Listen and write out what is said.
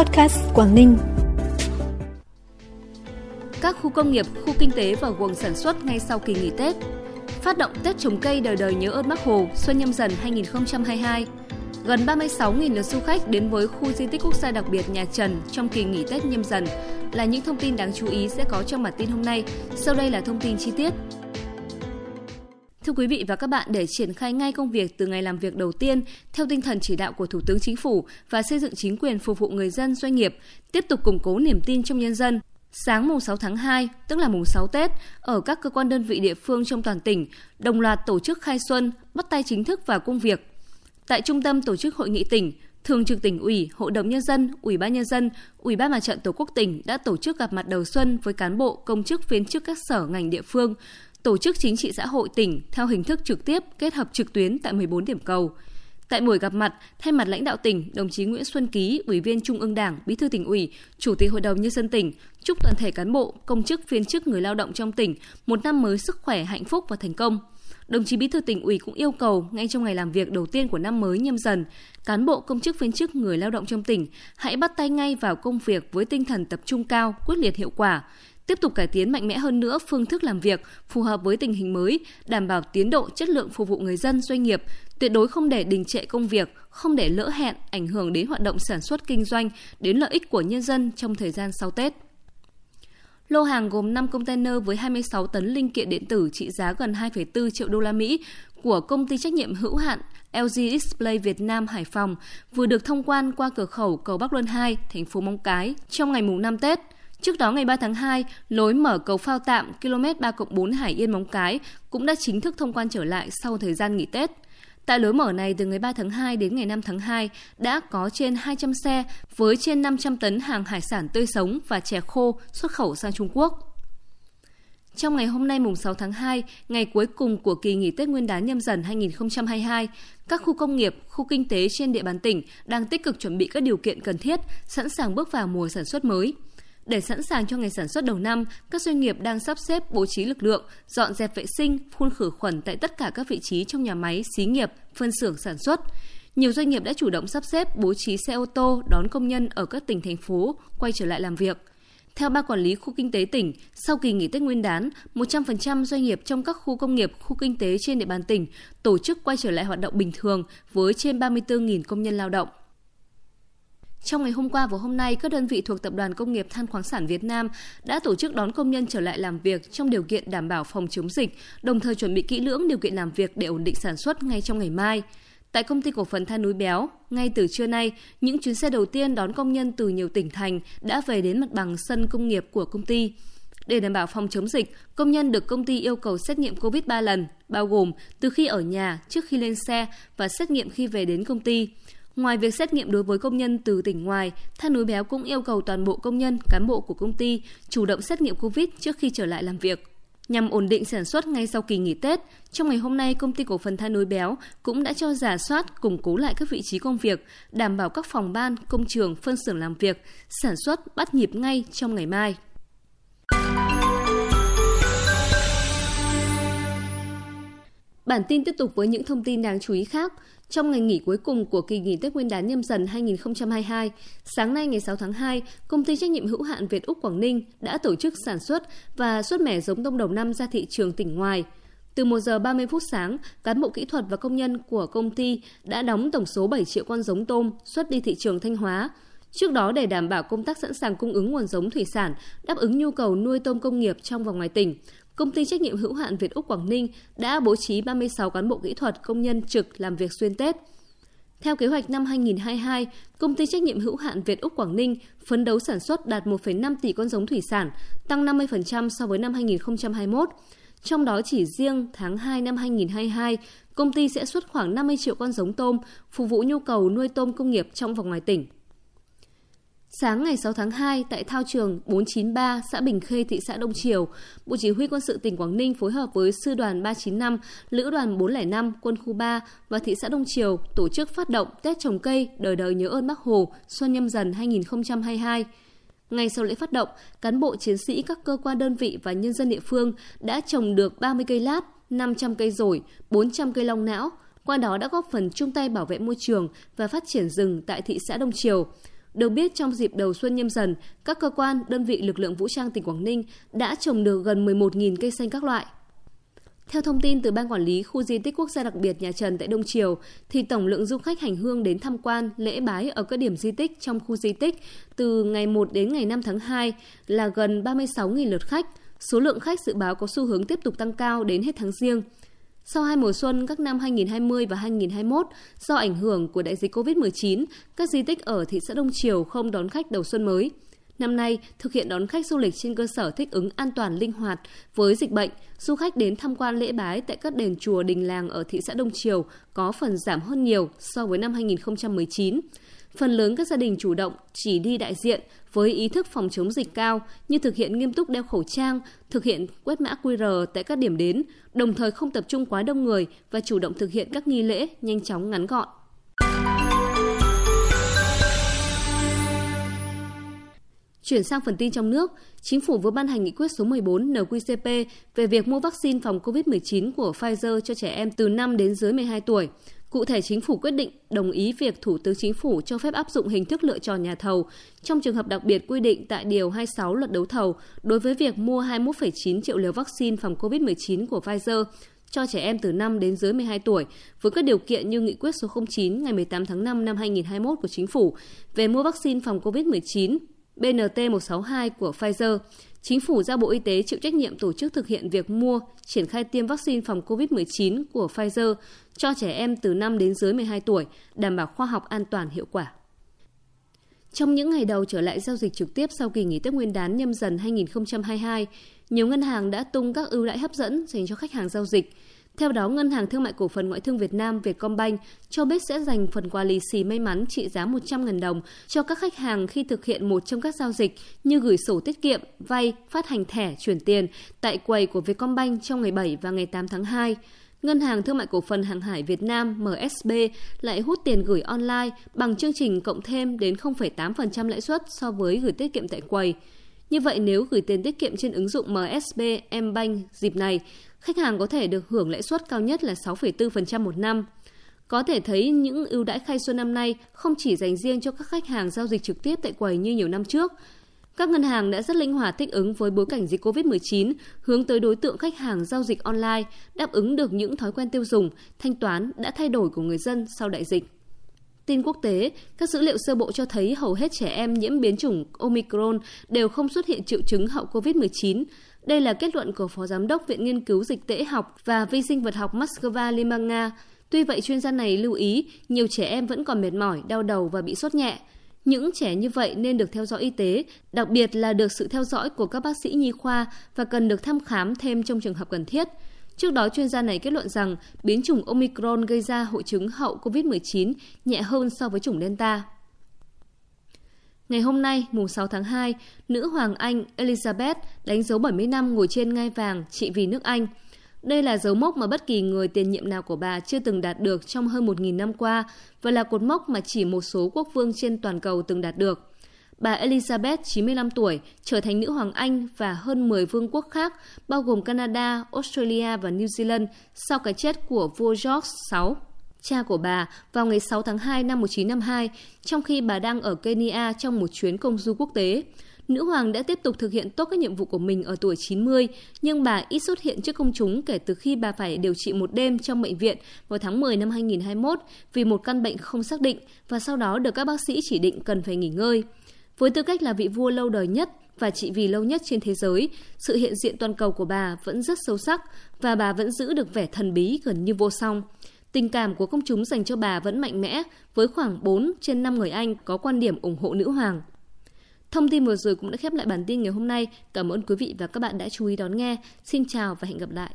Podcast Quảng Ninh. Các khu công nghiệp, khu kinh tế và quần sản xuất ngay sau kỳ nghỉ Tết. Phát động Tết trồng cây đời đời nhớ ơn Bác Hồ Xuân nhâm dần 2022. Gần 36.000 lượt du khách đến với khu di tích quốc gia đặc biệt Nhà Trần trong kỳ nghỉ Tết nhâm dần là những thông tin đáng chú ý sẽ có trong bản tin hôm nay. Sau đây là thông tin chi tiết. Thưa quý vị và các bạn, để triển khai ngay công việc từ ngày làm việc đầu tiên theo tinh thần chỉ đạo của Thủ tướng Chính phủ và xây dựng chính quyền phục vụ người dân doanh nghiệp, tiếp tục củng cố niềm tin trong nhân dân, Sáng mùng 6 tháng 2, tức là mùng 6 Tết, ở các cơ quan đơn vị địa phương trong toàn tỉnh, đồng loạt tổ chức khai xuân, bắt tay chính thức vào công việc. Tại trung tâm tổ chức hội nghị tỉnh, Thường trực tỉnh ủy, Hội đồng nhân dân, Ủy ban nhân dân, Ủy ban Mặt trận Tổ quốc tỉnh đã tổ chức gặp mặt đầu xuân với cán bộ, công chức viên chức các sở ngành địa phương, tổ chức chính trị xã hội tỉnh theo hình thức trực tiếp kết hợp trực tuyến tại 14 điểm cầu. Tại buổi gặp mặt, thay mặt lãnh đạo tỉnh, đồng chí Nguyễn Xuân Ký, Ủy viên Trung ương Đảng, Bí thư tỉnh ủy, Chủ tịch Hội đồng nhân dân tỉnh chúc toàn thể cán bộ, công chức, viên chức người lao động trong tỉnh một năm mới sức khỏe, hạnh phúc và thành công. Đồng chí Bí thư tỉnh ủy cũng yêu cầu ngay trong ngày làm việc đầu tiên của năm mới nhâm dần, cán bộ công chức viên chức người lao động trong tỉnh hãy bắt tay ngay vào công việc với tinh thần tập trung cao, quyết liệt hiệu quả, tiếp tục cải tiến mạnh mẽ hơn nữa phương thức làm việc phù hợp với tình hình mới, đảm bảo tiến độ chất lượng phục vụ người dân doanh nghiệp, tuyệt đối không để đình trệ công việc, không để lỡ hẹn ảnh hưởng đến hoạt động sản xuất kinh doanh, đến lợi ích của nhân dân trong thời gian sau Tết. Lô hàng gồm 5 container với 26 tấn linh kiện điện tử trị giá gần 2,4 triệu đô la Mỹ của công ty trách nhiệm hữu hạn LG Display Việt Nam Hải Phòng vừa được thông quan qua cửa khẩu cầu Bắc Luân 2, thành phố Móng Cái trong ngày mùng 5 Tết. Trước đó ngày 3 tháng 2, lối mở cầu phao tạm km 3 4 Hải Yên Móng Cái cũng đã chính thức thông quan trở lại sau thời gian nghỉ Tết. Tại lối mở này từ ngày 3 tháng 2 đến ngày 5 tháng 2 đã có trên 200 xe với trên 500 tấn hàng hải sản tươi sống và chè khô xuất khẩu sang Trung Quốc. Trong ngày hôm nay mùng 6 tháng 2, ngày cuối cùng của kỳ nghỉ Tết Nguyên đán nhâm dần 2022, các khu công nghiệp, khu kinh tế trên địa bàn tỉnh đang tích cực chuẩn bị các điều kiện cần thiết, sẵn sàng bước vào mùa sản xuất mới. Để sẵn sàng cho ngày sản xuất đầu năm, các doanh nghiệp đang sắp xếp bố trí lực lượng, dọn dẹp vệ sinh, phun khử khuẩn tại tất cả các vị trí trong nhà máy, xí nghiệp, phân xưởng sản xuất. Nhiều doanh nghiệp đã chủ động sắp xếp bố trí xe ô tô đón công nhân ở các tỉnh thành phố quay trở lại làm việc. Theo ban quản lý khu kinh tế tỉnh, sau kỳ nghỉ Tết Nguyên đán, 100% doanh nghiệp trong các khu công nghiệp, khu kinh tế trên địa bàn tỉnh tổ chức quay trở lại hoạt động bình thường với trên 34.000 công nhân lao động. Trong ngày hôm qua và hôm nay, các đơn vị thuộc Tập đoàn Công nghiệp Than khoáng sản Việt Nam đã tổ chức đón công nhân trở lại làm việc trong điều kiện đảm bảo phòng chống dịch, đồng thời chuẩn bị kỹ lưỡng điều kiện làm việc để ổn định sản xuất ngay trong ngày mai. Tại công ty cổ phần than núi béo, ngay từ trưa nay, những chuyến xe đầu tiên đón công nhân từ nhiều tỉnh thành đã về đến mặt bằng sân công nghiệp của công ty. Để đảm bảo phòng chống dịch, công nhân được công ty yêu cầu xét nghiệm COVID 3 lần, bao gồm từ khi ở nhà, trước khi lên xe và xét nghiệm khi về đến công ty. Ngoài việc xét nghiệm đối với công nhân từ tỉnh ngoài, Than núi béo cũng yêu cầu toàn bộ công nhân, cán bộ của công ty chủ động xét nghiệm COVID trước khi trở lại làm việc. Nhằm ổn định sản xuất ngay sau kỳ nghỉ Tết, trong ngày hôm nay công ty cổ phần than núi béo cũng đã cho giả soát củng cố lại các vị trí công việc, đảm bảo các phòng ban, công trường, phân xưởng làm việc, sản xuất bắt nhịp ngay trong ngày mai. Bản tin tiếp tục với những thông tin đáng chú ý khác. Trong ngày nghỉ cuối cùng của kỳ nghỉ Tết Nguyên đán nhâm dần 2022, sáng nay ngày 6 tháng 2, công ty trách nhiệm hữu hạn Việt Úc Quảng Ninh đã tổ chức sản xuất và xuất mẻ giống tôm đầu năm ra thị trường tỉnh ngoài. Từ 1 giờ 30 phút sáng, cán bộ kỹ thuật và công nhân của công ty đã đóng tổng số 7 triệu con giống tôm xuất đi thị trường Thanh Hóa. Trước đó để đảm bảo công tác sẵn sàng cung ứng nguồn giống thủy sản, đáp ứng nhu cầu nuôi tôm công nghiệp trong và ngoài tỉnh, công ty trách nhiệm hữu hạn Việt Úc Quảng Ninh đã bố trí 36 cán bộ kỹ thuật công nhân trực làm việc xuyên Tết. Theo kế hoạch năm 2022, công ty trách nhiệm hữu hạn Việt Úc Quảng Ninh phấn đấu sản xuất đạt 1,5 tỷ con giống thủy sản, tăng 50% so với năm 2021. Trong đó chỉ riêng tháng 2 năm 2022, công ty sẽ xuất khoảng 50 triệu con giống tôm phục vụ nhu cầu nuôi tôm công nghiệp trong và ngoài tỉnh. Sáng ngày 6 tháng 2, tại thao trường 493, xã Bình Khê, thị xã Đông Triều, Bộ Chỉ huy quân sự tỉnh Quảng Ninh phối hợp với Sư đoàn 395, Lữ đoàn 405, Quân khu 3 và thị xã Đông Triều tổ chức phát động Tết trồng cây đời đời nhớ ơn Bác Hồ Xuân nhâm dần 2022. Ngay sau lễ phát động, cán bộ chiến sĩ các cơ quan đơn vị và nhân dân địa phương đã trồng được 30 cây lát, 500 cây rổi, 400 cây long não, qua đó đã góp phần chung tay bảo vệ môi trường và phát triển rừng tại thị xã Đông Triều. Được biết trong dịp đầu xuân nhâm dần, các cơ quan, đơn vị lực lượng vũ trang tỉnh Quảng Ninh đã trồng được gần 11.000 cây xanh các loại. Theo thông tin từ Ban Quản lý Khu di tích quốc gia đặc biệt Nhà Trần tại Đông Triều, thì tổng lượng du khách hành hương đến tham quan, lễ bái ở các điểm di tích trong khu di tích từ ngày 1 đến ngày 5 tháng 2 là gần 36.000 lượt khách. Số lượng khách dự báo có xu hướng tiếp tục tăng cao đến hết tháng riêng. Sau hai mùa xuân các năm 2020 và 2021, do ảnh hưởng của đại dịch COVID-19, các di tích ở thị xã Đông Triều không đón khách đầu xuân mới. Năm nay, thực hiện đón khách du lịch trên cơ sở thích ứng an toàn linh hoạt với dịch bệnh, du khách đến tham quan lễ bái tại các đền chùa đình làng ở thị xã Đông Triều có phần giảm hơn nhiều so với năm 2019. Phần lớn các gia đình chủ động chỉ đi đại diện với ý thức phòng chống dịch cao như thực hiện nghiêm túc đeo khẩu trang, thực hiện quét mã QR tại các điểm đến, đồng thời không tập trung quá đông người và chủ động thực hiện các nghi lễ nhanh chóng ngắn gọn. Chuyển sang phần tin trong nước, Chính phủ vừa ban hành nghị quyết số 14 NQCP về việc mua vaccine phòng COVID-19 của Pfizer cho trẻ em từ 5 đến dưới 12 tuổi. Cụ thể, chính phủ quyết định đồng ý việc Thủ tướng Chính phủ cho phép áp dụng hình thức lựa chọn nhà thầu trong trường hợp đặc biệt quy định tại Điều 26 luật đấu thầu đối với việc mua 21,9 triệu liều vaccine phòng COVID-19 của Pfizer cho trẻ em từ 5 đến dưới 12 tuổi với các điều kiện như nghị quyết số 09 ngày 18 tháng 5 năm 2021 của Chính phủ về mua vaccine phòng COVID-19 BNT162 của Pfizer. Chính phủ giao Bộ Y tế chịu trách nhiệm tổ chức thực hiện việc mua, triển khai tiêm vaccine phòng COVID-19 của Pfizer cho trẻ em từ 5 đến dưới 12 tuổi, đảm bảo khoa học an toàn hiệu quả. Trong những ngày đầu trở lại giao dịch trực tiếp sau kỳ nghỉ Tết Nguyên đán nhâm dần 2022, nhiều ngân hàng đã tung các ưu đãi hấp dẫn dành cho khách hàng giao dịch. Theo đó, Ngân hàng Thương mại Cổ phần Ngoại thương Việt Nam Vietcombank cho biết sẽ dành phần quà lì xì may mắn trị giá 100.000 đồng cho các khách hàng khi thực hiện một trong các giao dịch như gửi sổ tiết kiệm, vay, phát hành thẻ, chuyển tiền tại quầy của Vietcombank trong ngày 7 và ngày 8 tháng 2. Ngân hàng Thương mại Cổ phần Hàng hải Việt Nam MSB lại hút tiền gửi online bằng chương trình cộng thêm đến 0,8% lãi suất so với gửi tiết kiệm tại quầy. Như vậy nếu gửi tiền tiết kiệm trên ứng dụng MSB Mbank dịp này, khách hàng có thể được hưởng lãi suất cao nhất là 6,4% một năm. Có thể thấy những ưu đãi khai xuân năm nay không chỉ dành riêng cho các khách hàng giao dịch trực tiếp tại quầy như nhiều năm trước, các ngân hàng đã rất linh hoạt thích ứng với bối cảnh dịch COVID-19, hướng tới đối tượng khách hàng giao dịch online, đáp ứng được những thói quen tiêu dùng, thanh toán đã thay đổi của người dân sau đại dịch. Tin quốc tế, các dữ liệu sơ bộ cho thấy hầu hết trẻ em nhiễm biến chủng Omicron đều không xuất hiện triệu chứng hậu COVID-19. Đây là kết luận của Phó Giám đốc Viện Nghiên cứu Dịch tễ học và Vi sinh vật học Moscow Liên bang Nga. Tuy vậy, chuyên gia này lưu ý nhiều trẻ em vẫn còn mệt mỏi, đau đầu và bị sốt nhẹ. Những trẻ như vậy nên được theo dõi y tế, đặc biệt là được sự theo dõi của các bác sĩ nhi khoa và cần được thăm khám thêm trong trường hợp cần thiết. Trước đó, chuyên gia này kết luận rằng biến chủng Omicron gây ra hội chứng hậu COVID-19 nhẹ hơn so với chủng Delta. Ngày hôm nay, mùng 6 tháng 2, nữ hoàng Anh Elizabeth đánh dấu 70 năm ngồi trên ngai vàng trị vì nước Anh – đây là dấu mốc mà bất kỳ người tiền nhiệm nào của bà chưa từng đạt được trong hơn 1.000 năm qua và là cột mốc mà chỉ một số quốc vương trên toàn cầu từng đạt được. Bà Elizabeth, 95 tuổi, trở thành nữ hoàng Anh và hơn 10 vương quốc khác, bao gồm Canada, Australia và New Zealand, sau cái chết của vua George VI, cha của bà, vào ngày 6 tháng 2 năm 1952, trong khi bà đang ở Kenya trong một chuyến công du quốc tế nữ hoàng đã tiếp tục thực hiện tốt các nhiệm vụ của mình ở tuổi 90, nhưng bà ít xuất hiện trước công chúng kể từ khi bà phải điều trị một đêm trong bệnh viện vào tháng 10 năm 2021 vì một căn bệnh không xác định và sau đó được các bác sĩ chỉ định cần phải nghỉ ngơi. Với tư cách là vị vua lâu đời nhất và trị vì lâu nhất trên thế giới, sự hiện diện toàn cầu của bà vẫn rất sâu sắc và bà vẫn giữ được vẻ thần bí gần như vô song. Tình cảm của công chúng dành cho bà vẫn mạnh mẽ, với khoảng 4 trên 5 người Anh có quan điểm ủng hộ nữ hoàng. Thông tin vừa rồi cũng đã khép lại bản tin ngày hôm nay. Cảm ơn quý vị và các bạn đã chú ý đón nghe. Xin chào và hẹn gặp lại.